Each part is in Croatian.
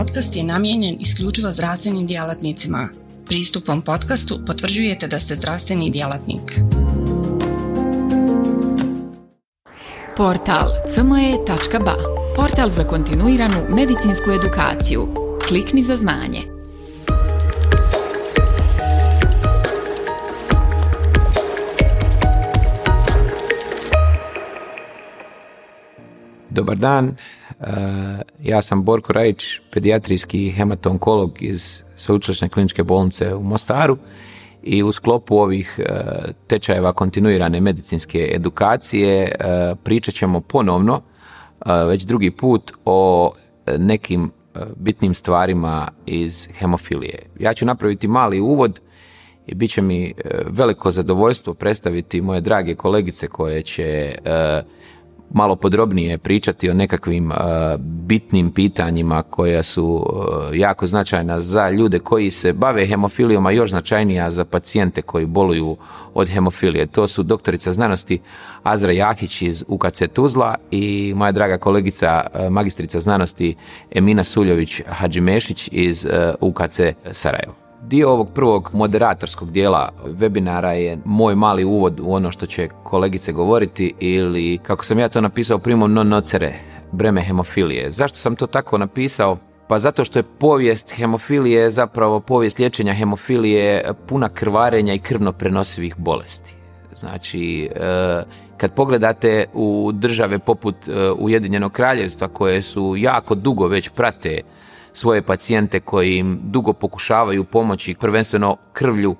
podcast je namijenjen isključivo zdravstvenim djelatnicima. Pristupom podcastu potvrđujete da ste zdravstveni djelatnik. Portal cme.ba Portal za kontinuiranu medicinsku edukaciju. Klikni za znanje. Dobar dan, e, ja sam Borko Rajić, pedijatrijski hematonkolog iz Sveučilišne kliničke bolnice u Mostaru i u sklopu ovih e, tečajeva kontinuirane medicinske edukacije e, pričat ćemo ponovno već drugi put o nekim bitnim stvarima iz hemofilije. Ja ću napraviti mali uvod i bit će mi veliko zadovoljstvo predstaviti moje drage kolegice koje će malo podrobnije pričati o nekakvim uh, bitnim pitanjima koja su uh, jako značajna za ljude koji se bave hemofilijom, a još značajnija za pacijente koji boluju od hemofilije. To su doktorica znanosti Azra Jahić iz UKC Tuzla i moja draga kolegica uh, magistrica znanosti Emina Suljović Hadžimešić iz UKC Sarajevo. Dio ovog prvog moderatorskog dijela webinara je moj mali uvod u ono što će kolegice govoriti ili kako sam ja to napisao primom non nocere, breme hemofilije. Zašto sam to tako napisao? Pa zato što je povijest hemofilije zapravo povijest liječenja hemofilije puna krvarenja i krvno prenosivih bolesti. Znači, e, kad pogledate u države poput e, Ujedinjenog kraljevstva koje su jako dugo već prate svoje pacijente koji im dugo pokušavaju pomoći prvenstveno krvlju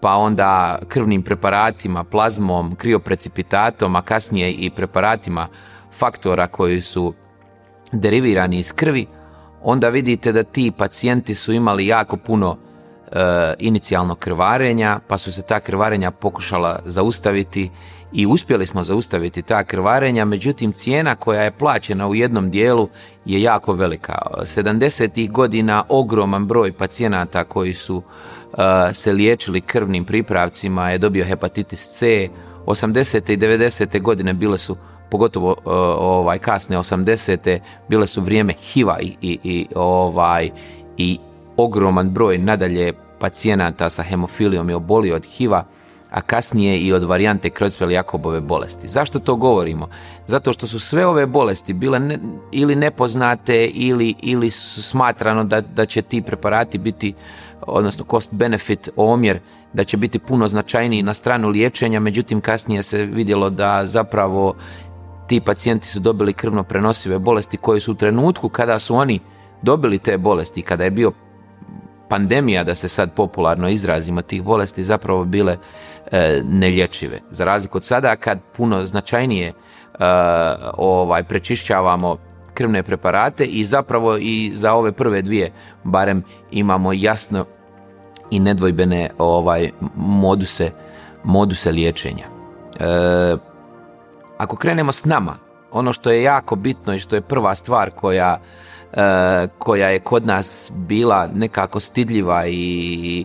pa onda krvnim preparatima, plazmom, krioprecipitatom, a kasnije i preparatima faktora koji su derivirani iz krvi, onda vidite da ti pacijenti su imali jako puno e, inicijalnog krvarenja, pa su se ta krvarenja pokušala zaustaviti i uspjeli smo zaustaviti ta krvarenja, međutim cijena koja je plaćena u jednom dijelu je jako velika. 70. godina ogroman broj pacijenata koji su uh, se liječili krvnim pripravcima je dobio hepatitis C, 80. i 90. godine bile su pogotovo uh, ovaj kasne 80. bile su vrijeme HIV-a i, i, i, ovaj, i ogroman broj nadalje pacijenata sa hemofilijom je obolio od HIV-a a kasnije i od varijante Creutzfeldt-Jakobove bolesti. Zašto to govorimo? Zato što su sve ove bolesti bile ne, ili nepoznate ili, ili smatrano da, da će ti preparati biti, odnosno cost benefit omjer, da će biti puno značajniji na stranu liječenja, međutim kasnije se vidjelo da zapravo ti pacijenti su dobili krvno prenosive bolesti koje su u trenutku kada su oni dobili te bolesti, kada je bio pandemija, da se sad popularno izrazimo, tih bolesti zapravo bile e, nelječive. Za razliku od sada kad puno značajnije e, ovaj prečišćavamo krvne preparate i zapravo i za ove prve dvije barem imamo jasno i nedvojbene ovaj moduse moduse liječenja. E, ako krenemo s nama, ono što je jako bitno i što je prva stvar koja koja je kod nas bila nekako stidljiva i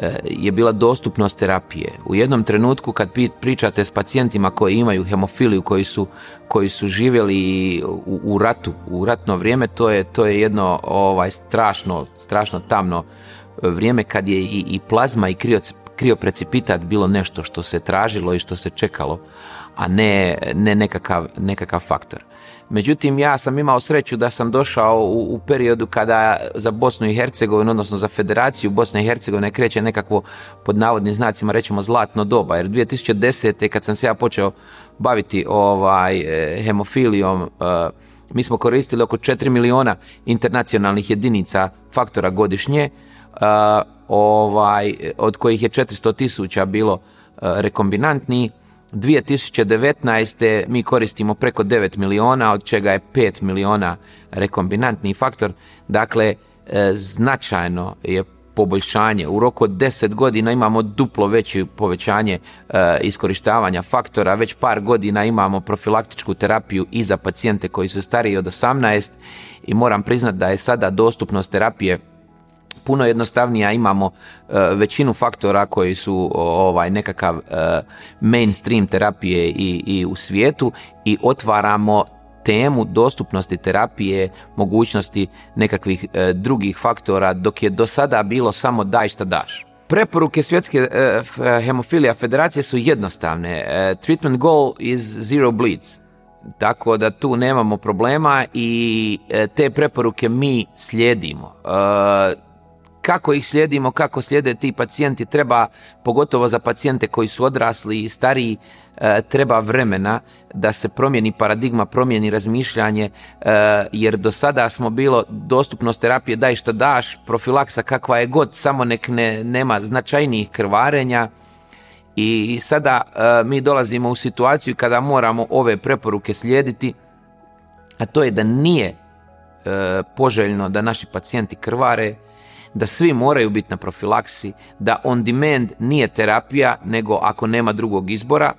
e, je bila dostupnost terapije. U jednom trenutku kad pričate s pacijentima koji imaju hemofiliju, koji su, koji su živjeli u, u ratu, u ratno vrijeme, to je, to je jedno ovaj strašno, strašno tamno vrijeme kad je i, i plazma i krioprecipitat bilo nešto što se tražilo i što se čekalo, a ne, ne nekakav, nekakav faktor. Međutim, ja sam imao sreću da sam došao u, u periodu kada za Bosnu i Hercegovinu, odnosno za Federaciju Bosne i Hercegovine kreće nekakvo pod navodnim znacima rećemo zlatno doba, jer 2010. kad sam se ja počeo baviti ovaj e, hemofilijom, e, mi smo koristili oko 4 miliona internacionalnih jedinica faktora godišnje, e, ovaj, od kojih je 400 tisuća bilo rekombinantni, 2019. mi koristimo preko 9 miliona, od čega je 5 miliona rekombinantni faktor. Dakle, e, značajno je poboljšanje. U roku od 10 godina imamo duplo veće povećanje e, iskorištavanja faktora, već par godina imamo profilaktičku terapiju i za pacijente koji su stariji od 18 i moram priznati da je sada dostupnost terapije puno jednostavnija imamo e, većinu faktora koji su ovaj nekakav e, mainstream terapije i, i u svijetu i otvaramo temu dostupnosti terapije, mogućnosti nekakvih e, drugih faktora, dok je do sada bilo samo daj šta daš. Preporuke svjetske e, hemofilija federacije su jednostavne. treatment goal is zero bleeds. Tako da tu nemamo problema i te preporuke mi slijedimo kako ih slijedimo, kako slijede ti pacijenti, treba, pogotovo za pacijente koji su odrasli i stariji, e, treba vremena da se promijeni paradigma, promijeni razmišljanje, e, jer do sada smo bilo dostupnost terapije daj što daš, profilaksa kakva je god, samo nek ne, nema značajnijih krvarenja, i sada e, mi dolazimo u situaciju kada moramo ove preporuke slijediti, a to je da nije poželjno da naši pacijenti krvare, da svi moraju biti na profilaksi, da on demand nije terapija, nego ako nema drugog izbora,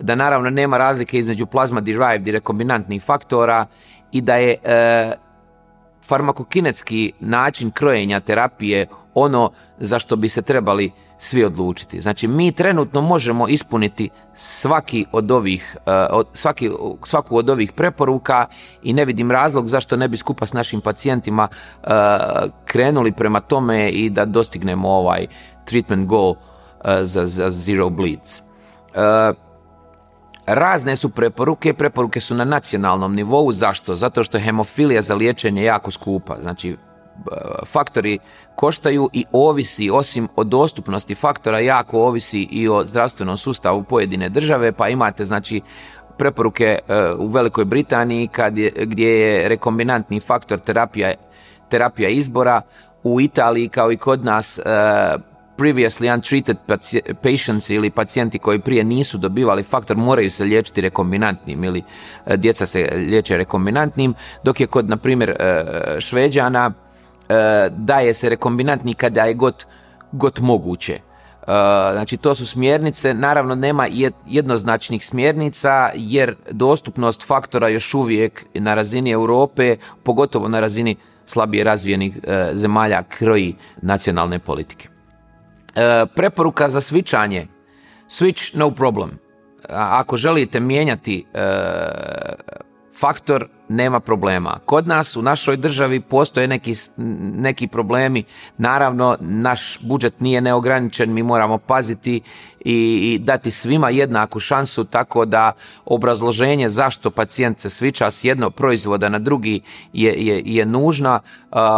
da naravno nema razlike između plasma derived i rekombinantnih faktora i da je e, farmakokinetski način krojenja terapije ono za što bi se trebali svi odlučiti. Znači mi trenutno možemo ispuniti svaki od ovih, e, svaki, svaku od ovih preporuka i ne vidim razlog zašto ne bi skupa s našim pacijentima e, krenuli prema tome i da dostignemo ovaj treatment goal e, za, za zero bleeds. Razne su preporuke, preporuke su na nacionalnom nivou, zašto? Zato što je hemofilija za liječenje jako skupa, znači faktori koštaju i ovisi, osim o dostupnosti faktora, jako ovisi i o zdravstvenom sustavu pojedine države, pa imate znači preporuke e, u Velikoj Britaniji kad je, gdje je rekombinantni faktor terapija, terapija izbora, u Italiji kao i kod nas e, previously untreated patients ili pacijenti koji prije nisu dobivali faktor moraju se liječiti rekombinantnim ili e, djeca se liječe rekombinantnim, dok je kod, na primjer, Šveđana E, daje se rekombinantni kada je god, god moguće. E, znači to su smjernice, naravno nema jednoznačnih smjernica jer dostupnost faktora još uvijek na razini Europe, pogotovo na razini slabije razvijenih e, zemalja kroji nacionalne politike. Preporuka za svičanje, switch no problem. Ako želite mijenjati faktor nema problema. Kod nas u našoj državi postoje neki, neki problemi. Naravno, naš budžet nije neograničen, mi moramo paziti i, dati svima jednaku šansu tako da obrazloženje zašto pacijent se sviča s jednog proizvoda na drugi je, je, je nužna.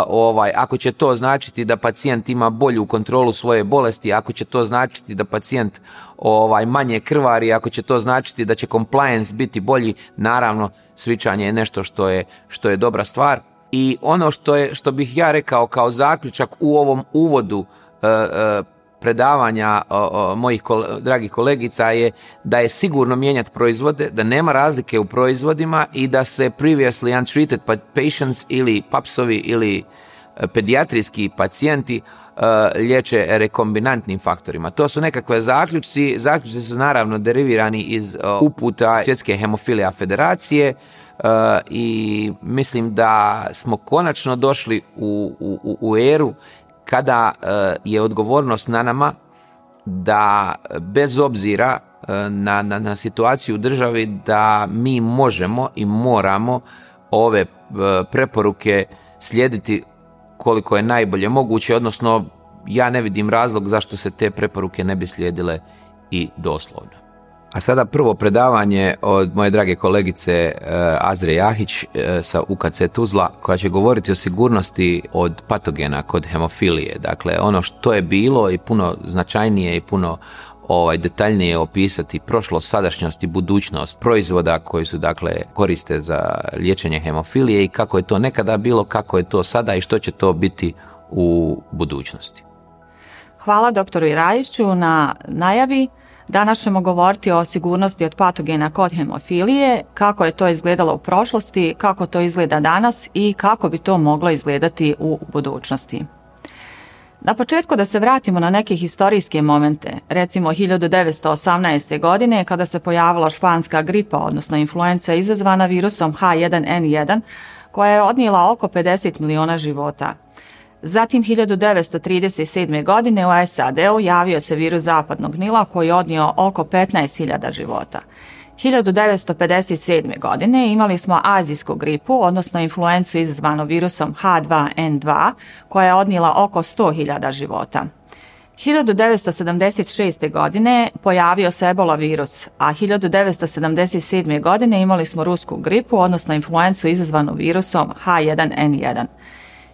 ovaj, ako će to značiti da pacijent ima bolju kontrolu svoje bolesti, ako će to značiti da pacijent ovaj manje krvari, ako će to značiti da će compliance biti bolji, naravno svičanje je nešto što je, što je dobra stvar. I ono što, je, što bih ja rekao kao zaključak u ovom uvodu e, e, predavanja mojih dragih kolegica je da je sigurno mijenjati proizvode, da nema razlike u proizvodima i da se previously untreated pa, patients ili papsovi ili e, pedijatrijski pacijenti liječe rekombinantnim faktorima. To su nekakve zaključci. Zaključci su naravno derivirani iz uputa Svjetske hemofilija federacije i mislim da smo konačno došli u, u, u eru kada je odgovornost na nama da bez obzira na, na, na situaciju u državi da mi možemo i moramo ove preporuke slijediti koliko je najbolje moguće, odnosno ja ne vidim razlog zašto se te preporuke ne bi slijedile i doslovno. A sada prvo predavanje od moje drage kolegice eh, Azre Jahić eh, sa UKC Tuzla koja će govoriti o sigurnosti od patogena kod hemofilije. Dakle, ono što je bilo i puno značajnije i puno ovaj detaljnije opisati prošlost, sadašnjost i budućnost proizvoda koji su dakle koriste za liječenje hemofilije i kako je to nekada bilo, kako je to sada i što će to biti u budućnosti. Hvala doktoru Irajiću na najavi. Danas ćemo govoriti o sigurnosti od patogena kod hemofilije, kako je to izgledalo u prošlosti, kako to izgleda danas i kako bi to moglo izgledati u budućnosti. Na početku da se vratimo na neke historijske momente, recimo 1918. godine kada se pojavila španska gripa, odnosno influenca izazvana virusom H1N1 koja je odnijela oko 50 miliona života. Zatim 1937. godine u SAD-u javio se virus zapadnog Nila koji je odnio oko 15.000 života. 1957. godine imali smo azijsku gripu, odnosno influencu izazvanu virusom H2N2, koja je odnijela oko 100.000 života. 1976. godine pojavio se ebola virus, a 1977. godine imali smo rusku gripu, odnosno influencu izazvanu virusom H1N1.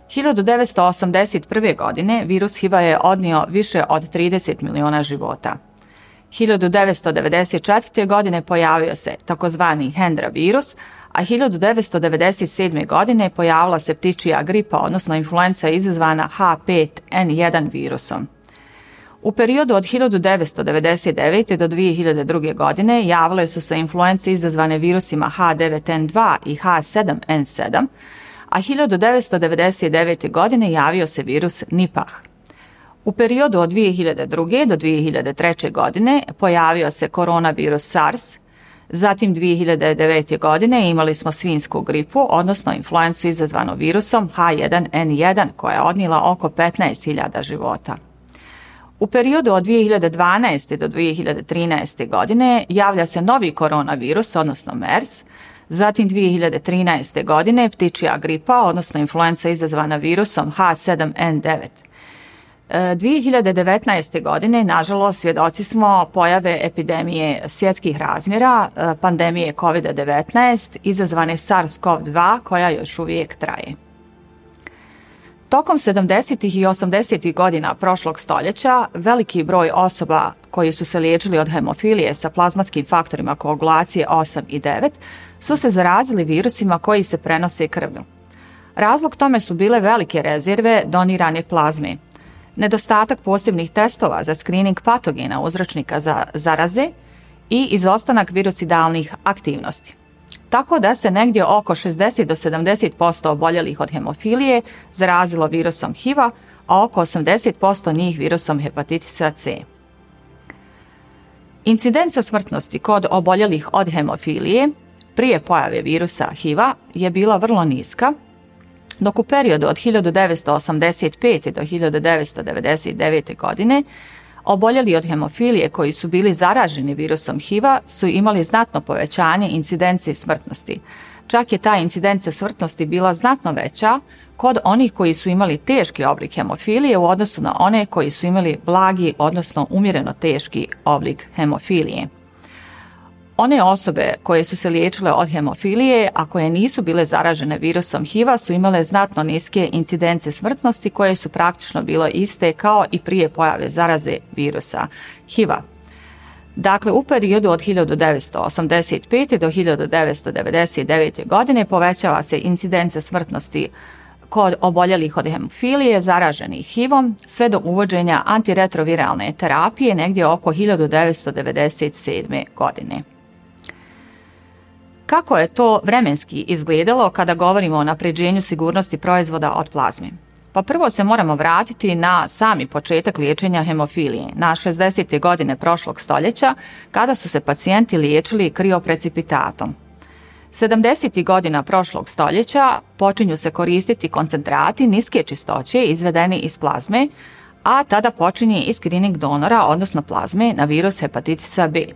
1981. godine virus HIV-a je odnio više od 30 miliona života. 1994. godine pojavio se takozvani Hendra virus, a 1997. godine pojavila se ptičija gripa, odnosno influenca izazvana H5N1 virusom. U periodu od 1999. do 2002. godine javile su se influence izazvane virusima H9N2 i H7N7, a 1999. godine javio se virus Nipah. U periodu od 2002. do 2003. godine pojavio se koronavirus SARS, zatim 2009. godine imali smo svinsku gripu, odnosno influencu izazvanu virusom H1N1 koja je odnila oko 15.000 života. U periodu od 2012. do 2013. godine javlja se novi koronavirus, odnosno MERS, zatim 2013. godine ptičija gripa, odnosno influenca izazvana virusom H7N9. 2019. godine, nažalost, svjedoci smo pojave epidemije svjetskih razmjera, e, pandemije COVID-19, izazvane SARS-CoV-2, koja još uvijek traje. Tokom 70. i 80. godina prošlog stoljeća veliki broj osoba koji su se liječili od hemofilije sa plazmatskim faktorima koagulacije 8 i 9 su se zarazili virusima koji se prenose krvlju. Razlog tome su bile velike rezerve donirane plazme, nedostatak posebnih testova za screening patogena uzročnika za zaraze i izostanak virucidalnih aktivnosti tako da se negdje oko 60 do 70% oboljelih od hemofilije zarazilo virusom HIV-a, a oko 80% njih virusom hepatitisa C. Incidenca smrtnosti kod oboljelih od hemofilije prije pojave virusa HIV-a je bila vrlo niska, dok u periodu od 1985. do 1999. godine Oboljeli od hemofilije koji su bili zaraženi virusom HIV-a su imali znatno povećanje incidencije smrtnosti. Čak je ta incidencija smrtnosti bila znatno veća kod onih koji su imali teški oblik hemofilije u odnosu na one koji su imali blagi, odnosno umjereno teški oblik hemofilije. One osobe koje su se liječile od hemofilije, a koje nisu bile zaražene virusom HIV-a, su imale znatno niske incidence smrtnosti koje su praktično bile iste kao i prije pojave zaraze virusa HIV-a. Dakle, u periodu od 1985. do 1999. godine povećava se incidenca smrtnosti kod oboljelih od hemofilije zaraženih HIV-om sve do uvođenja antiretroviralne terapije negdje oko 1997. godine. Kako je to vremenski izgledalo kada govorimo o napređenju sigurnosti proizvoda od plazme? Pa prvo se moramo vratiti na sami početak liječenja hemofilije, na 60. godine prošlog stoljeća, kada su se pacijenti liječili krioprecipitatom. 70. godina prošlog stoljeća počinju se koristiti koncentrati niske čistoće izvedeni iz plazme, a tada počinje i screening donora, odnosno plazme, na virus hepatitisa B.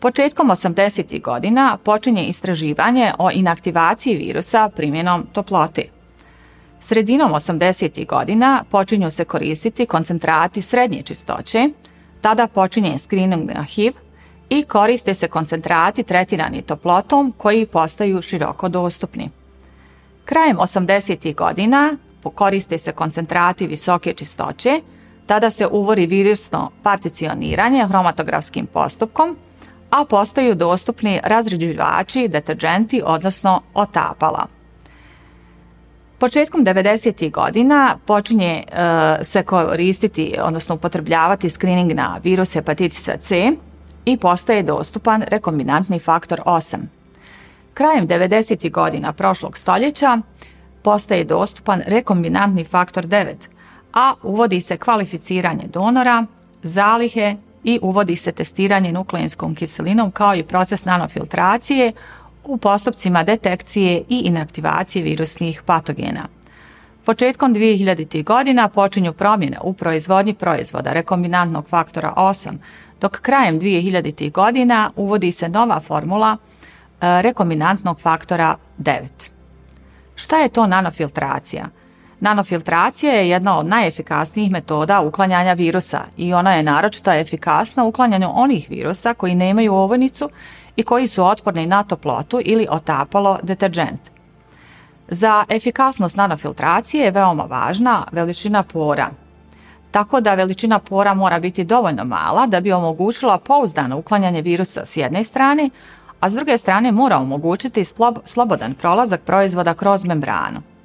Početkom 80. godina počinje istraživanje o inaktivaciji virusa primjenom toplote. Sredinom 80. godina počinju se koristiti koncentrati srednje čistoće, tada počinje screening na HIV i koriste se koncentrati tretirani toplotom koji postaju široko dostupni. Krajem 80. godina koriste se koncentrati visoke čistoće, tada se uvori virusno particioniranje hromatografskim postupkom a postaju dostupni razređivači, deterđenti, odnosno otapala. Početkom 90. godina počinje e, se koristiti, odnosno upotrebljavati screening na virus hepatitisa C i postaje dostupan rekombinantni faktor 8. Krajem 90. godina prošlog stoljeća postaje dostupan rekombinantni faktor 9, a uvodi se kvalificiranje donora, zalihe i uvodi se testiranje nukleinskom kiselinom kao i proces nanofiltracije u postupcima detekcije i inaktivacije virusnih patogena. Početkom 2000. godina počinju promjene u proizvodnji proizvoda rekombinantnog faktora 8, dok krajem 2000. godina uvodi se nova formula e, rekombinantnog faktora 9. Šta je to nanofiltracija? Nanofiltracija je jedna od najefikasnijih metoda uklanjanja virusa i ona je naročito efikasna u uklanjanju onih virusa koji nemaju ovojnicu i koji su otporni na toplotu ili otapalo deterđent. Za efikasnost nanofiltracije je veoma važna veličina pora. Tako da veličina pora mora biti dovoljno mala da bi omogućila pouzdano uklanjanje virusa s jedne strane, a s druge strane mora omogućiti slobodan prolazak proizvoda kroz membranu.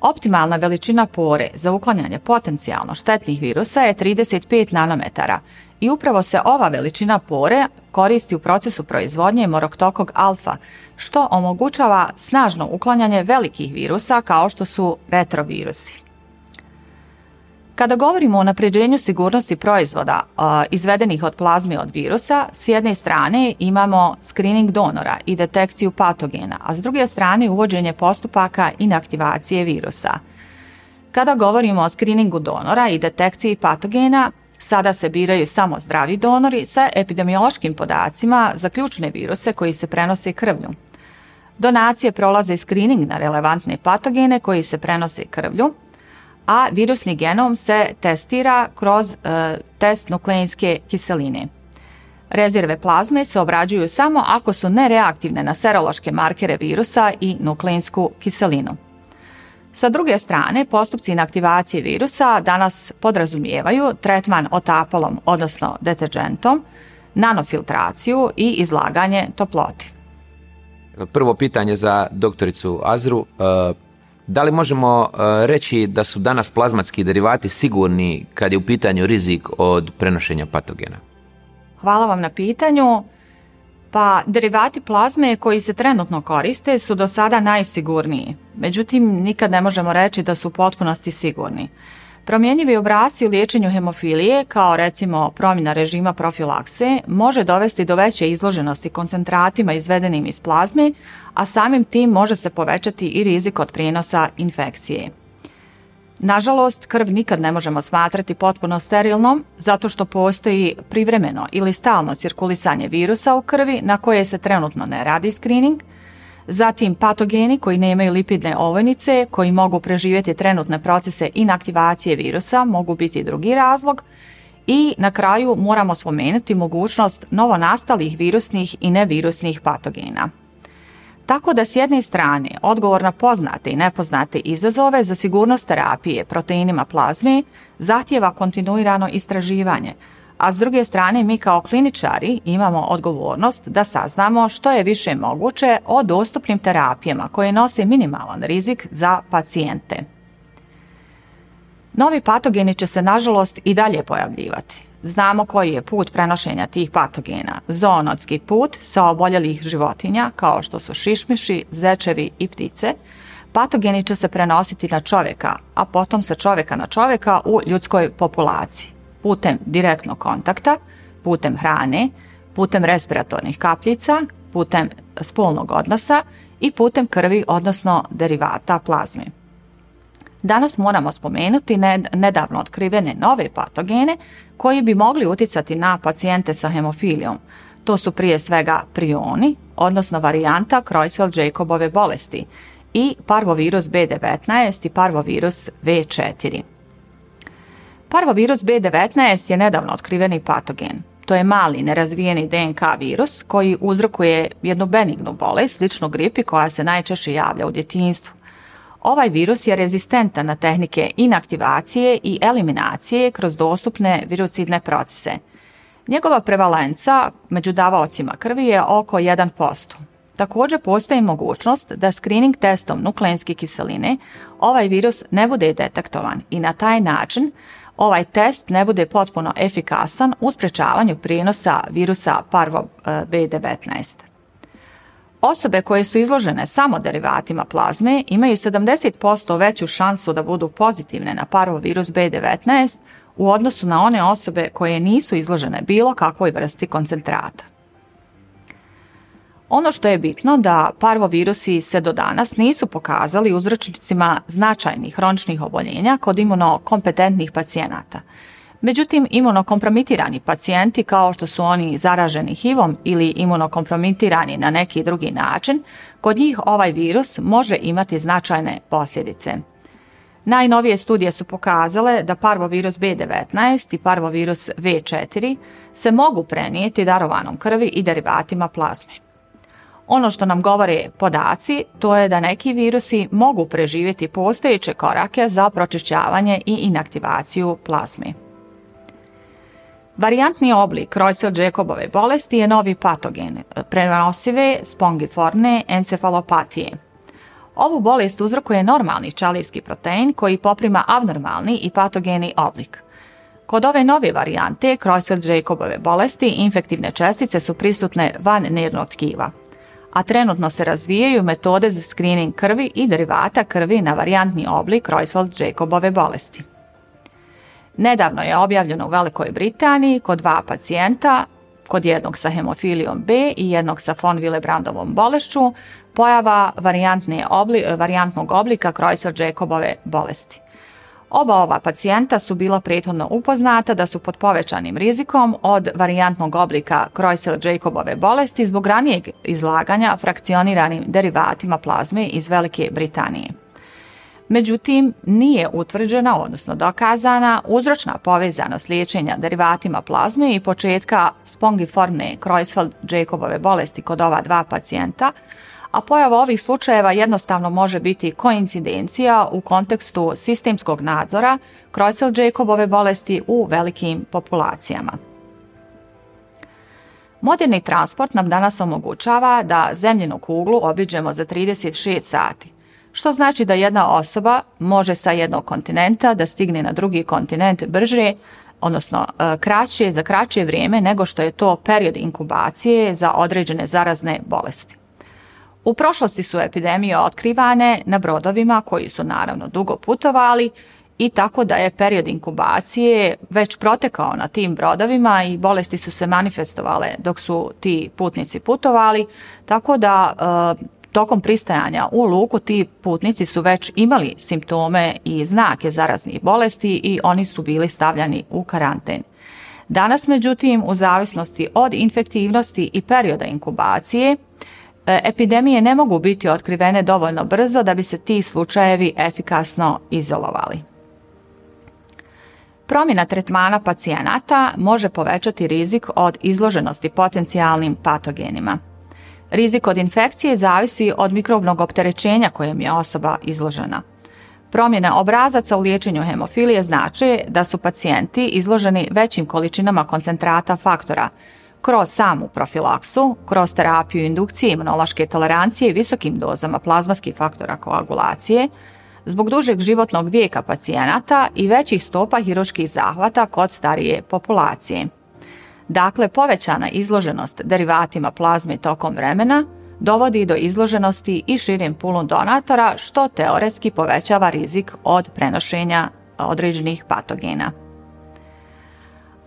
Optimalna veličina pore za uklanjanje potencijalno štetnih virusa je 35 nanometara i upravo se ova veličina pore koristi u procesu proizvodnje moroktokog alfa, što omogućava snažno uklanjanje velikih virusa kao što su retrovirusi. Kada govorimo o napređenju sigurnosti proizvoda izvedenih od plazme od virusa, s jedne strane imamo screening donora i detekciju patogena, a s druge strane uvođenje postupaka inaktivacije virusa. Kada govorimo o screeningu donora i detekciji patogena, sada se biraju samo zdravi donori sa epidemiološkim podacima za ključne viruse koji se prenose krvlju. Donacije prolaze screening na relevantne patogene koji se prenose krvlju, a virusni genom se testira kroz e, test nukleinske kiseline. Rezerve plazme se obrađuju samo ako su nereaktivne na serološke markere virusa i nukleinsku kiselinu. Sa druge strane, postupci inaktivacije virusa danas podrazumijevaju tretman otapalom, odnosno deterđentom, nanofiltraciju i izlaganje toploti. Prvo pitanje za doktoricu Azru. E, da li možemo e, reći da su danas plazmatski derivati sigurni kad je u pitanju rizik od prenošenja patogena? Hvala vam na pitanju. Pa derivati plazme koji se trenutno koriste su do sada najsigurniji. Međutim, nikad ne možemo reći da su u potpunosti sigurni. Promjenjivi obrasci u liječenju hemofilije, kao recimo promjena režima profilakse, može dovesti do veće izloženosti koncentratima izvedenim iz plazme, a samim tim može se povećati i rizik od prijenosa infekcije. Nažalost, krv nikad ne možemo smatrati potpuno sterilnom zato što postoji privremeno ili stalno cirkulisanje virusa u krvi na koje se trenutno ne radi screening – zatim patogeni koji nemaju lipidne ovojnice, koji mogu preživjeti trenutne procese inaktivacije virusa, mogu biti drugi razlog, i na kraju moramo spomenuti mogućnost novonastalih virusnih i nevirusnih patogena. Tako da s jedne strane odgovor na poznate i nepoznate izazove za sigurnost terapije proteinima plazme zahtjeva kontinuirano istraživanje, a s druge strane mi kao kliničari imamo odgovornost da saznamo što je više moguće o dostupnim terapijama koje nose minimalan rizik za pacijente. Novi patogeni će se nažalost i dalje pojavljivati. Znamo koji je put prenošenja tih patogena. Zoonotski put sa oboljelih životinja kao što su šišmiši, zečevi i ptice. Patogeni će se prenositi na čovjeka, a potom sa čovjeka na čovjeka u ljudskoj populaciji putem direktnog kontakta, putem hrane, putem respiratornih kapljica, putem spolnog odnosa i putem krvi, odnosno derivata plazme. Danas moramo spomenuti nedavno otkrivene nove patogene koji bi mogli utjecati na pacijente sa hemofilijom. To su prije svega prioni, odnosno varijanta Creutzfeldt-Jacobove bolesti i parvovirus B19 i parvovirus V4. Parvovirus B19 je nedavno otkriveni patogen. To je mali, nerazvijeni DNK virus koji uzrokuje jednu benignu bolest, sličnu gripi koja se najčešće javlja u djetinjstvu. Ovaj virus je rezistentan na tehnike inaktivacije i eliminacije kroz dostupne virucidne procese. Njegova prevalenca među davaocima krvi je oko 1%. Također postoji mogućnost da screening testom nukleinske kiseline ovaj virus ne bude detektovan i na taj način ovaj test ne bude potpuno efikasan u sprečavanju prijenosa virusa parvo e, B19. Osobe koje su izložene samo derivatima plazme imaju 70% veću šansu da budu pozitivne na parvovirus B19 u odnosu na one osobe koje nisu izložene bilo kakvoj vrsti koncentrata. Ono što je bitno da parvovirusi se do danas nisu pokazali uzročnicima značajnih hroničnih oboljenja kod imunokompetentnih pacijenata. Međutim, imunokompromitirani pacijenti kao što su oni zaraženi HIV-om ili imunokompromitirani na neki drugi način, kod njih ovaj virus može imati značajne posljedice. Najnovije studije su pokazale da parvovirus B19 i parvovirus V4 se mogu prenijeti darovanom krvi i derivatima plazme. Ono što nam govore podaci, to je da neki virusi mogu preživjeti postojeće korake za pročišćavanje i inaktivaciju plazme. Varijantni oblik Kreutzel-Jacobove bolesti je novi patogen, prenosive spongiforne encefalopatije. Ovu bolest uzrokuje normalni čalijski protein koji poprima abnormalni i patogeni oblik. Kod ove nove varijante Kreutzel-Jacobove bolesti infektivne čestice su prisutne van nervnog tkiva, a trenutno se razvijaju metode za screening krvi i derivata krvi na varijantni oblik Kreutzel-Jacobove bolesti. Nedavno je objavljeno u Velikoj Britaniji kod dva pacijenta, kod jednog sa hemofilijom B i jednog sa von Willebrandovom bolešću, pojava varijantnog oblika Kreutzler-Jacobove bolesti. Oba ova pacijenta su bila prethodno upoznata da su pod povećanim rizikom od varijantnog oblika Kreutzler-Jacobove bolesti zbog ranijeg izlaganja frakcioniranim derivatima plazme iz Velike Britanije. Međutim, nije utvrđena, odnosno dokazana, uzročna povezanost liječenja derivatima plazme i početka spongiformne Creutzfeldt-Jacobove bolesti kod ova dva pacijenta, a pojava ovih slučajeva jednostavno može biti koincidencija u kontekstu sistemskog nadzora Creutzfeldt-Jacobove bolesti u velikim populacijama. Moderni transport nam danas omogućava da zemljenu kuglu obiđemo za 36 sati, što znači da jedna osoba može sa jednog kontinenta da stigne na drugi kontinent brže, odnosno e, kraće za kraće vrijeme nego što je to period inkubacije za određene zarazne bolesti. U prošlosti su epidemije otkrivane na brodovima koji su naravno dugo putovali i tako da je period inkubacije već protekao na tim brodovima i bolesti su se manifestovale dok su ti putnici putovali, tako da e, tokom pristajanja u luku ti putnici su već imali simptome i znake zaraznih bolesti i oni su bili stavljani u karanten. Danas, međutim, u zavisnosti od infektivnosti i perioda inkubacije, epidemije ne mogu biti otkrivene dovoljno brzo da bi se ti slučajevi efikasno izolovali. Promjena tretmana pacijenata može povećati rizik od izloženosti potencijalnim patogenima. Rizik od infekcije zavisi od mikrobnog opterećenja kojem je osoba izložena. Promjena obrazaca u liječenju hemofilije znači da su pacijenti izloženi većim količinama koncentrata faktora kroz samu profilaksu, kroz terapiju indukcije imunološke tolerancije i visokim dozama plazmaskih faktora koagulacije, zbog dužeg životnog vijeka pacijenata i većih stopa hiruških zahvata kod starije populacije. Dakle, povećana izloženost derivatima plazme tokom vremena dovodi do izloženosti i širim pulom donatora, što teoretski povećava rizik od prenošenja određenih patogena.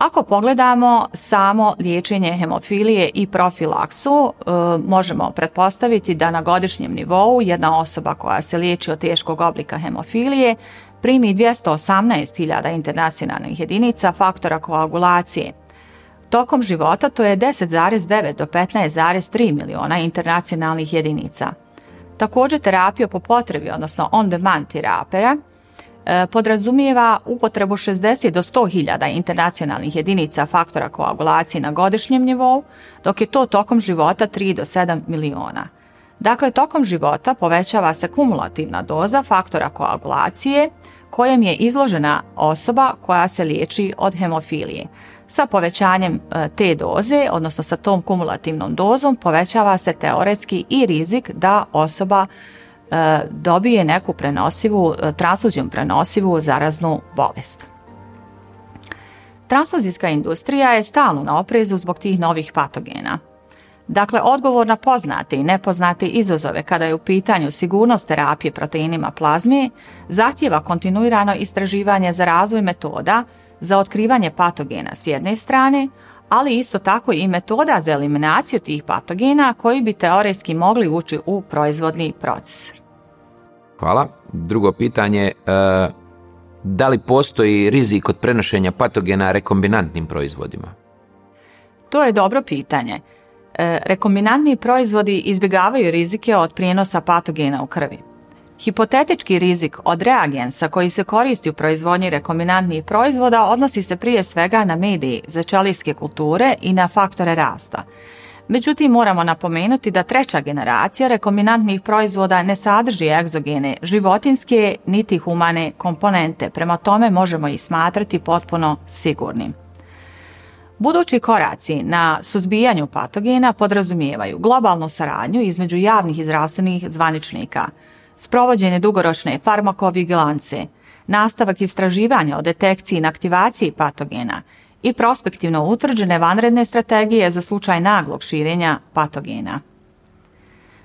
Ako pogledamo samo liječenje hemofilije i profilaksu, e, možemo pretpostaviti da na godišnjem nivou jedna osoba koja se liječi od teškog oblika hemofilije primi 218.000 internacionalnih jedinica faktora koagulacije, Tokom života to je 10,9 do 15,3 miliona internacionalnih jedinica. Također terapija po potrebi, odnosno on-demand terapija, e, podrazumijeva upotrebu 60 do 100 hiljada internacionalnih jedinica faktora koagulacije na godišnjem nivou, dok je to tokom života 3 do 7 miliona. Dakle, tokom života povećava se kumulativna doza faktora koagulacije kojem je izložena osoba koja se liječi od hemofilije. Sa povećanjem e, te doze, odnosno sa tom kumulativnom dozom, povećava se teoretski i rizik da osoba e, dobije neku prenosivu, e, transfuzijom prenosivu zaraznu bolest. Transfuzijska industrija je stalno na oprezu zbog tih novih patogena. Dakle, odgovor na poznate i nepoznate izazove kada je u pitanju sigurnost terapije proteinima plazme zahtjeva kontinuirano istraživanje za razvoj metoda za otkrivanje patogena s jedne strane, ali isto tako i metoda za eliminaciju tih patogena koji bi teoretski mogli ući u proizvodni proces. Hvala. Drugo pitanje, e, da li postoji rizik od prenošenja patogena rekombinantnim proizvodima? To je dobro pitanje. E, rekombinantni proizvodi izbjegavaju rizike od prijenosa patogena u krvi. Hipotetički rizik od reagensa koji se koristi u proizvodnji rekombinantnih proizvoda odnosi se prije svega na mediji za čelijske kulture i na faktore rasta. Međutim, moramo napomenuti da treća generacija rekombinantnih proizvoda ne sadrži egzogene, životinske niti humane komponente, prema tome možemo ih smatrati potpuno sigurnim. Budući koraci na suzbijanju patogena podrazumijevaju globalnu saradnju između javnih i zdravstvenih zvaničnika, sprovođenje dugoročne farmakovigilance, nastavak istraživanja o detekciji i aktivaciji patogena i prospektivno utvrđene vanredne strategije za slučaj naglog širenja patogena.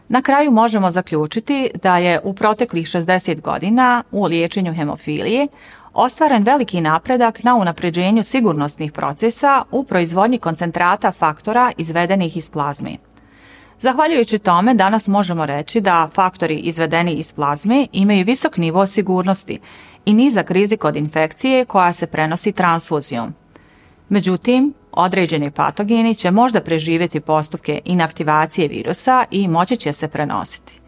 Na kraju možemo zaključiti da je u proteklih 60 godina u liječenju hemofilije ostvaren veliki napredak na unapređenju sigurnosnih procesa u proizvodnji koncentrata faktora izvedenih iz plazme. Zahvaljujući tome, danas možemo reći da faktori izvedeni iz plazme imaju visok nivo sigurnosti i nizak rizik od infekcije koja se prenosi transfuzijom. Međutim, određeni patogeni će možda preživjeti postupke inaktivacije virusa i moći će se prenositi.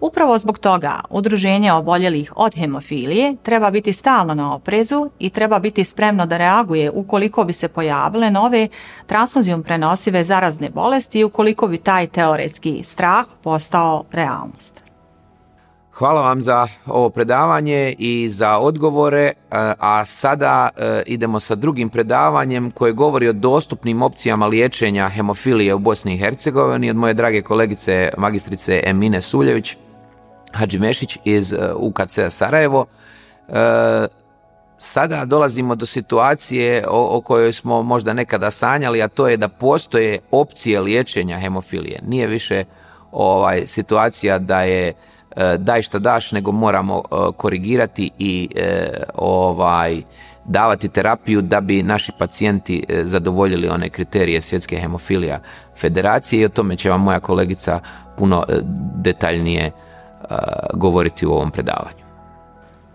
Upravo zbog toga udruženje oboljelih od hemofilije treba biti stalno na oprezu i treba biti spremno da reaguje ukoliko bi se pojavile nove transfuzijom prenosive zarazne bolesti i ukoliko bi taj teoretski strah postao realnost. Hvala vam za ovo predavanje i za odgovore, e, a sada e, idemo sa drugim predavanjem koje govori o dostupnim opcijama liječenja hemofilije u Bosni i Hercegovini od moje drage kolegice magistrice Emine Suljević. Hadži Mešić iz uh, UKC Sarajevo. Uh, sada dolazimo do situacije o, kojoj smo možda nekada sanjali, a to je da postoje opcije liječenja hemofilije. Nije više ovaj situacija da je uh, daj što daš, nego moramo korigirati i ovaj davati terapiju da bi naši pacijenti zadovoljili one kriterije svjetske hemofilija federacije i o tome će vam moja kolegica puno detaljnije govoriti u ovom predavanju.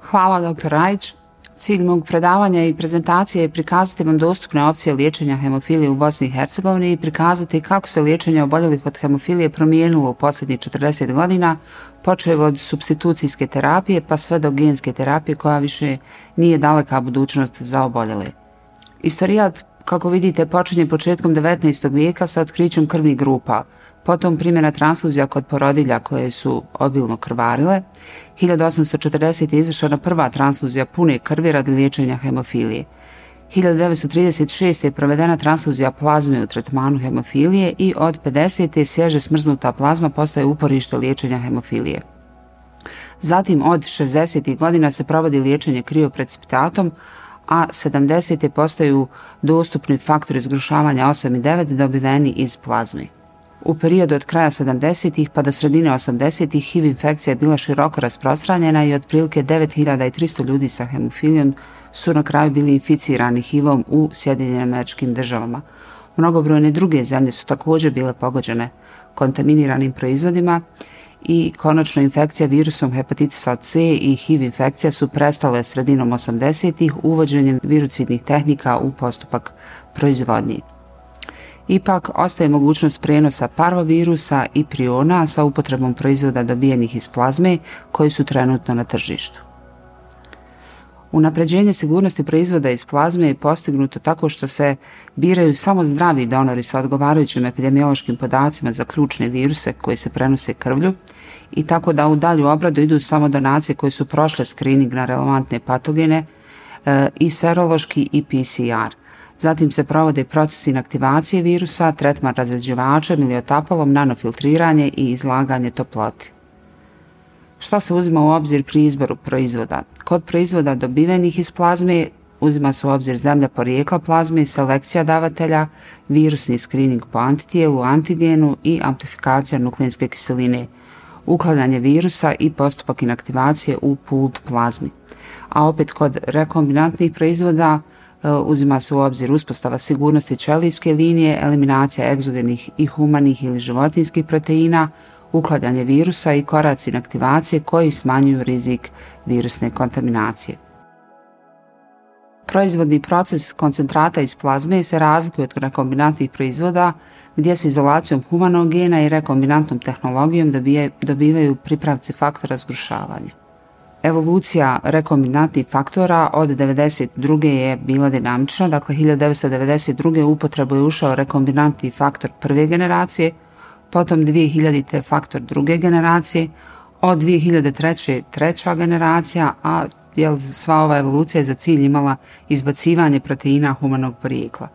Hvala dr. Rajić. Cilj mog predavanja i prezentacije je prikazati vam dostupne opcije liječenja hemofilije u Bosni i Hercegovini i prikazati kako se liječenje oboljelih od hemofilije promijenilo u posljednjih 40 godina, počeo od substitucijske terapije pa sve do genske terapije koja više nije daleka budućnost za oboljele. Istorijat, kako vidite, počinje početkom 19. vijeka sa otkrićem krvnih grupa, potom primjena transfuzija kod porodilja koje su obilno krvarile. 1840. je izvršena prva transfuzija pune krvi radi liječenja hemofilije. 1936. je provedena transfuzija plazme u tretmanu hemofilije i od 50. svježe smrznuta plazma postaje uporište liječenja hemofilije. Zatim od 60. godina se provodi liječenje krioprecipitatom, a 70. postaju dostupni faktori zgrušavanja 8 i 9 dobiveni iz plazme. U periodu od kraja 70-ih pa do sredine 80-ih HIV infekcija je bila široko rasprostranjena i otprilike 9300 ljudi sa hemofilijom su na kraju bili inficirani HIV-om u Sjedinjenim američkim državama. Mnogobrojne druge zemlje su također bile pogođene kontaminiranim proizvodima i konačno infekcija virusom hepatitisa C i HIV infekcija su prestale sredinom 80-ih uvođenjem virucidnih tehnika u postupak proizvodnje. Ipak ostaje mogućnost prijenosa parvovirusa i priona sa upotrebom proizvoda dobijenih iz plazme koji su trenutno na tržištu. Unapređenje sigurnosti proizvoda iz plazme je postignuto tako što se biraju samo zdravi donori sa odgovarajućim epidemiološkim podacima za ključne viruse koji se prenose krvlju i tako da u dalju obradu idu samo donacije koje su prošle screening na relevantne patogene e, i serološki i PCR. Zatim se provode procesi inaktivacije virusa, tretman razređivačem ili otapalom, nanofiltriranje i izlaganje toploti. Šta se uzima u obzir pri izboru proizvoda? Kod proizvoda dobivenih iz plazme uzima se u obzir zemlja porijekla plazme, selekcija davatelja, virusni screening po antitijelu, antigenu i amplifikacija nukleinske kiseline, ukladanje virusa i postupak inaktivacije u pult plazmi. A opet kod rekombinantnih proizvoda uzima se u obzir uspostava sigurnosti čelijske linije, eliminacija egzogenih i humanih ili životinskih proteina, ukladanje virusa i koraci inaktivacije koji smanjuju rizik virusne kontaminacije. Proizvodni proces koncentrata iz plazme se razlikuje od rekombinantnih proizvoda gdje se izolacijom humanog gena i rekombinantnom tehnologijom dobivaju pripravci faktora zgrušavanja. Evolucija rekombinantnih faktora od 1992. je bila dinamična, dakle 1992. u upotrebu je ušao rekombinantni faktor prve generacije, potom 2000. faktor druge generacije, od 2003. treća generacija, a jel, sva ova evolucija je za cilj imala izbacivanje proteina humanog porijekla.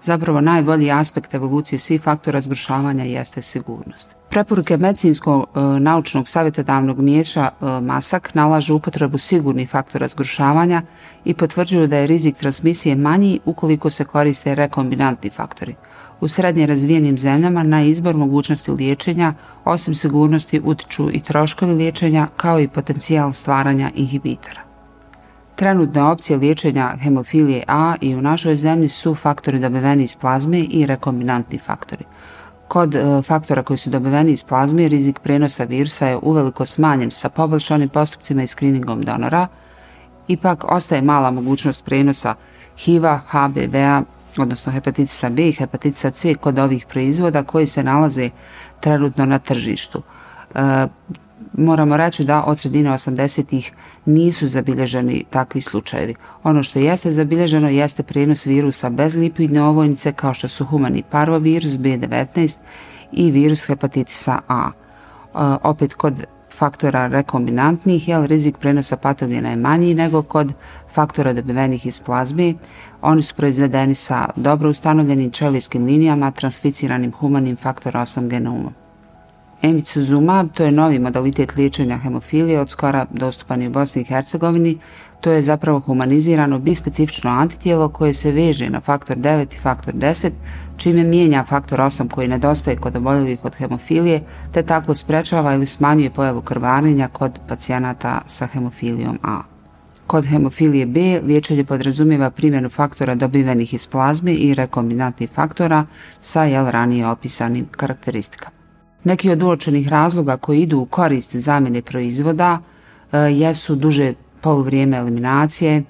Zapravo najbolji aspekt evolucije svih faktora zgrušavanja jeste sigurnost. Preporuke medicinskog e, naučnog savjetodavnog mijeća e, MASAK nalažu upotrebu sigurnih faktora zgrušavanja i potvrđuju da je rizik transmisije manji ukoliko se koriste rekombinantni faktori. U srednje razvijenim zemljama na izbor mogućnosti liječenja, osim sigurnosti, utiču i troškovi liječenja kao i potencijal stvaranja inhibitora. Trenutne opcije liječenja hemofilije A i u našoj zemlji su faktori dobiveni iz plazme i rekombinantni faktori. Kod e, faktora koji su dobiveni iz plazme, rizik prenosa virusa je uveliko smanjen sa poboljšanim postupcima i screeningom donora. Ipak ostaje mala mogućnost prenosa HIV-a, HBV-a, odnosno hepatitisa B i hepatitisa C kod ovih proizvoda koji se nalaze trenutno na tržištu. E, moramo reći da od sredine 80-ih nisu zabilježeni takvi slučajevi. Ono što jeste zabilježeno jeste prijenos virusa bez lipidne ovojnice kao što su humani parvovirus B19 i virus hepatitisa A. E, opet kod faktora rekombinantnih, jel, rizik prenosa patogena je manji nego kod faktora dobivenih iz plazme. Oni su proizvedeni sa dobro ustanovljenim čelijskim linijama transficiranim humanim faktor 8 genomom. Emicuzumab, to je novi modalitet liječenja hemofilije od skora dostupan i u Bosni i Hercegovini. To je zapravo humanizirano bispecifično antitijelo koje se veže na faktor 9 i faktor 10, čime mijenja faktor 8 koji nedostaje kod oboljelih od hemofilije, te tako sprečava ili smanjuje pojavu krvarenja kod pacijenata sa hemofilijom A. Kod hemofilije B liječenje podrazumijeva primjenu faktora dobivenih iz plazme i rekombinantnih faktora sa jel ranije opisanim karakteristikama. Neki od uočenih razloga koji idu u korist zamjene proizvoda e, jesu duže poluvrijeme eliminacije,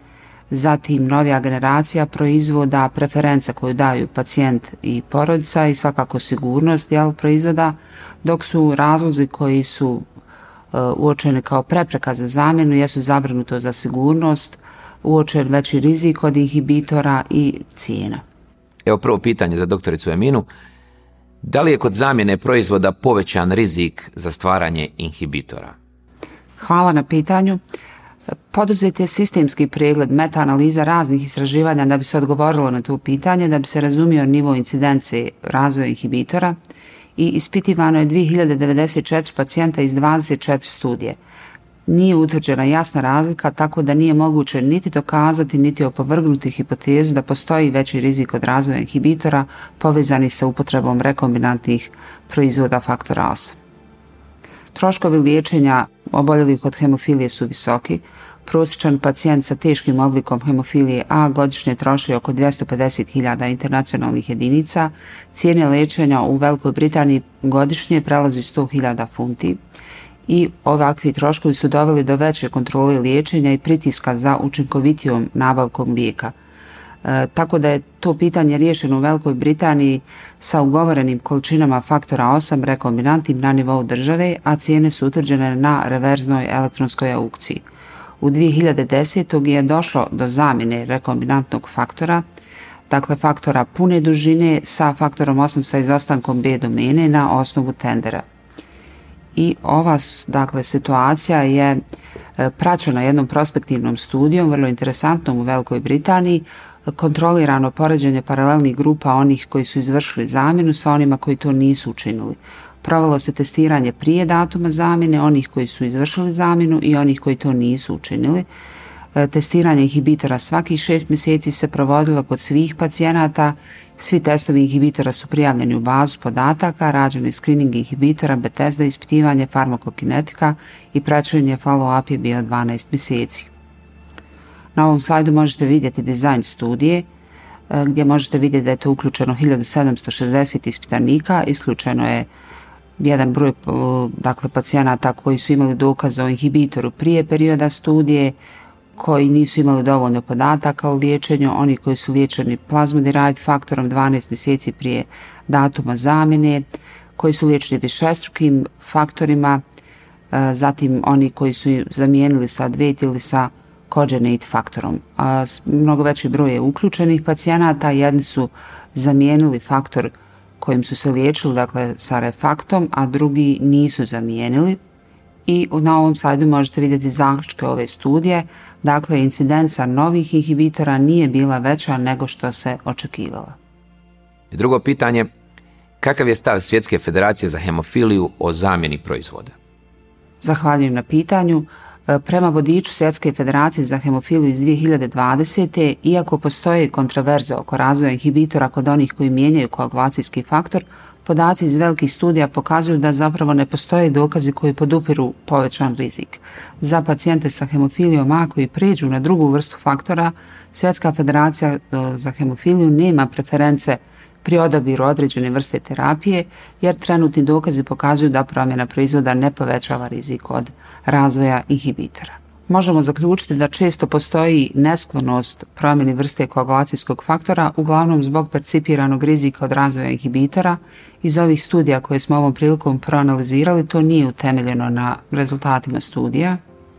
zatim novija generacija proizvoda, preferenca koju daju pacijent i porodica i svakako sigurnost jel, proizvoda, dok su razlozi koji su e, uočeni kao prepreka za zamjenu jesu zabrinuto za sigurnost, uočen veći rizik od inhibitora i cijena. Evo prvo pitanje za doktoricu Eminu. Da li je kod zamjene proizvoda povećan rizik za stvaranje inhibitora? Hvala na pitanju. Poduzet je sistemski pregled meta-analiza raznih istraživanja da bi se odgovorilo na to pitanje, da bi se razumio nivo incidencije razvoja inhibitora i ispitivano je 2094 pacijenta iz 24 studije – nije utvrđena jasna razlika tako da nije moguće niti dokazati niti opovrgnuti hipotezu da postoji veći rizik od razvoja inhibitora povezani sa upotrebom rekombinantnih proizvoda faktora 8. Troškovi liječenja oboljelih od hemofilije su visoki. Prosječan pacijent sa teškim oblikom hemofilije A godišnje troši oko 250.000 internacionalnih jedinica. Cijene liječenja u Velikoj Britaniji godišnje prelazi 100.000 funti i ovakvi troškovi su doveli do veće kontrole liječenja i pritiska za učinkovitijom nabavkom lijeka. E, tako da je to pitanje riješeno u Velikoj Britaniji sa ugovorenim količinama faktora 8 rekombinantnim na nivou države, a cijene su utvrđene na reverznoj elektronskoj aukciji. U 2010. je došlo do zamjene rekombinantnog faktora, dakle faktora pune dužine sa faktorom 8 sa izostankom B domene na osnovu tendera i ova dakle, situacija je e, praćena jednom prospektivnom studijom, vrlo interesantnom u Velikoj Britaniji, kontrolirano poređenje paralelnih grupa onih koji su izvršili zamjenu sa onima koji to nisu učinili. Provelo se testiranje prije datuma zamjene, onih koji su izvršili zamjenu i onih koji to nisu učinili. E, testiranje inhibitora svakih šest mjeseci se provodilo kod svih pacijenata. Svi testovi inhibitora su prijavljeni u bazu podataka, rađeni screening inhibitora, Bethesda ispitivanje farmakokinetika i praćenje follow-up je bio 12 mjeseci. Na ovom slajdu možete vidjeti dizajn studije e, gdje možete vidjeti da je to uključeno 1760 ispitanika, isključeno je jedan broj dakle, pacijenata koji su imali dokaz o inhibitoru prije perioda studije, koji nisu imali dovoljno podataka o liječenju, oni koji su liječeni plazmoderajt faktorom 12 mjeseci prije datuma zamjene, koji su liječeni višestrukim faktorima, e, zatim oni koji su zamijenili sa dvet ili sa kođenate faktorom. Mnogo veći broj je uključenih pacijenata, jedni su zamijenili faktor kojim su se liječili, dakle sa refaktom, a drugi nisu zamijenili. I na ovom slajdu možete vidjeti zaključke ove studije. Dakle, incidenca novih inhibitora nije bila veća nego što se očekivala. Drugo pitanje, kakav je stav Svjetske federacije za hemofiliju o zamjeni proizvoda? Zahvaljujem na pitanju. E, prema vodiču Svjetske federacije za hemofiliju iz 2020. iako postoje kontraverze oko razvoja inhibitora kod onih koji mijenjaju koagulacijski faktor, podaci iz velikih studija pokazuju da zapravo ne postoje dokazi koji podupiru povećan rizik. Za pacijente sa hemofilijom A koji pređu na drugu vrstu faktora, Svjetska federacija e, za hemofiliju nema preference pri odabiru određene vrste terapije, jer trenutni dokazi pokazuju da promjena proizvoda ne povećava rizik od razvoja inhibitora. Možemo zaključiti da često postoji nesklonost promjeni vrste koagulacijskog faktora, uglavnom zbog percipiranog rizika od razvoja inhibitora. Iz ovih studija koje smo ovom prilikom proanalizirali, to nije utemeljeno na rezultatima studija,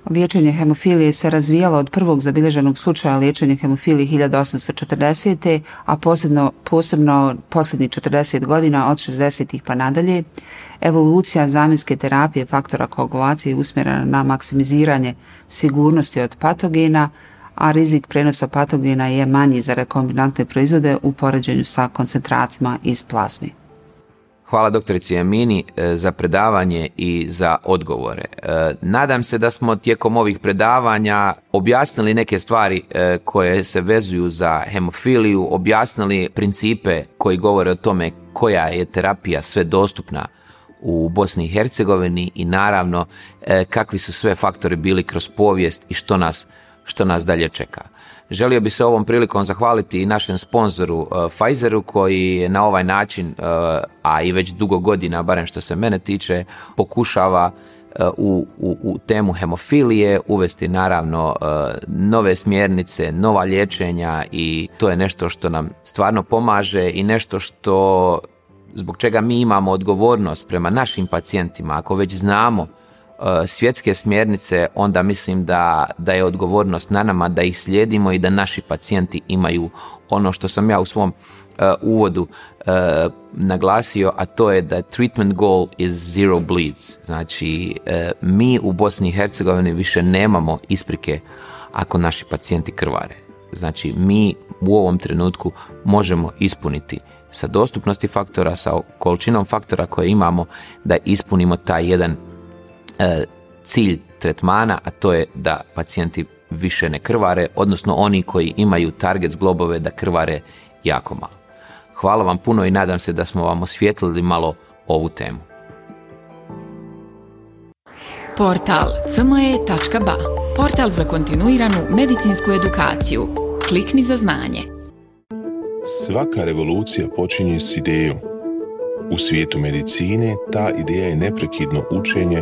Liječenje hemofilije se razvijalo od prvog zabilježenog slučaja liječenja hemofilije 1840. a posebno, posebno posljednjih 40 godina od 60. pa nadalje. Evolucija zamjenske terapije faktora koagulacije je usmjerena na maksimiziranje sigurnosti od patogena, a rizik prenosa patogena je manji za rekombinantne proizvode u poređenju sa koncentratima iz plazme. Hvala doktorici Amini e, za predavanje i za odgovore. E, nadam se da smo tijekom ovih predavanja objasnili neke stvari e, koje se vezuju za hemofiliju, objasnili principe koji govore o tome koja je terapija sve dostupna u Bosni i Hercegovini i naravno kakvi su sve faktori bili kroz povijest i što nas, što nas dalje čeka. Želio bi se ovom prilikom zahvaliti i našem sponzoru uh, Pfizeru koji na ovaj način, uh, a i već dugo godina, barem što se mene tiče, pokušava uh, u, u, u temu hemofilije uvesti naravno nove smjernice, nova liječenja i to je nešto što nam stvarno pomaže i nešto što zbog čega mi imamo odgovornost prema našim pacijentima, ako već znamo E, svjetske smjernice, onda mislim da, da je odgovornost na nama da ih slijedimo i da naši pacijenti imaju ono što sam ja u svom e, uvodu e, naglasio, a to je da treatment goal is zero bleeds. Znači, mi u Bosni i Hercegovini više nemamo isprike ako naši pacijenti krvare. Znači, mi u ovom trenutku možemo ispuniti sa dostupnosti faktora, sa količinom faktora koje imamo, da ispunimo taj jedan E, cilj tretmana, a to je da pacijenti više ne krvare, odnosno oni koji imaju target zglobove da krvare jako malo. Hvala vam puno i nadam se da smo vam osvijetlili malo ovu temu. Portal cme.ba Portal za kontinuiranu medicinsku edukaciju. Klikni za znanje. Svaka revolucija počinje s idejom. U svijetu medicine ta ideja je neprekidno učenje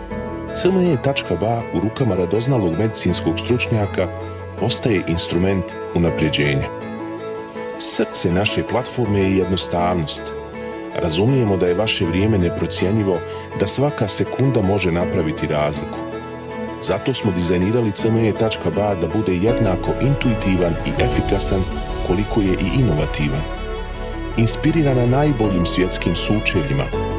CME.ba u rukama radoznalog medicinskog stručnjaka postaje instrument unapređenja. Srce naše platforme je jednostavnost. Razumijemo da je vaše vrijeme neprocjenjivo, da svaka sekunda može napraviti razliku. Zato smo dizajnirali cme.ba da bude jednako intuitivan i efikasan koliko je i inovativan. Inspirirana najboljim svjetskim sučeljima,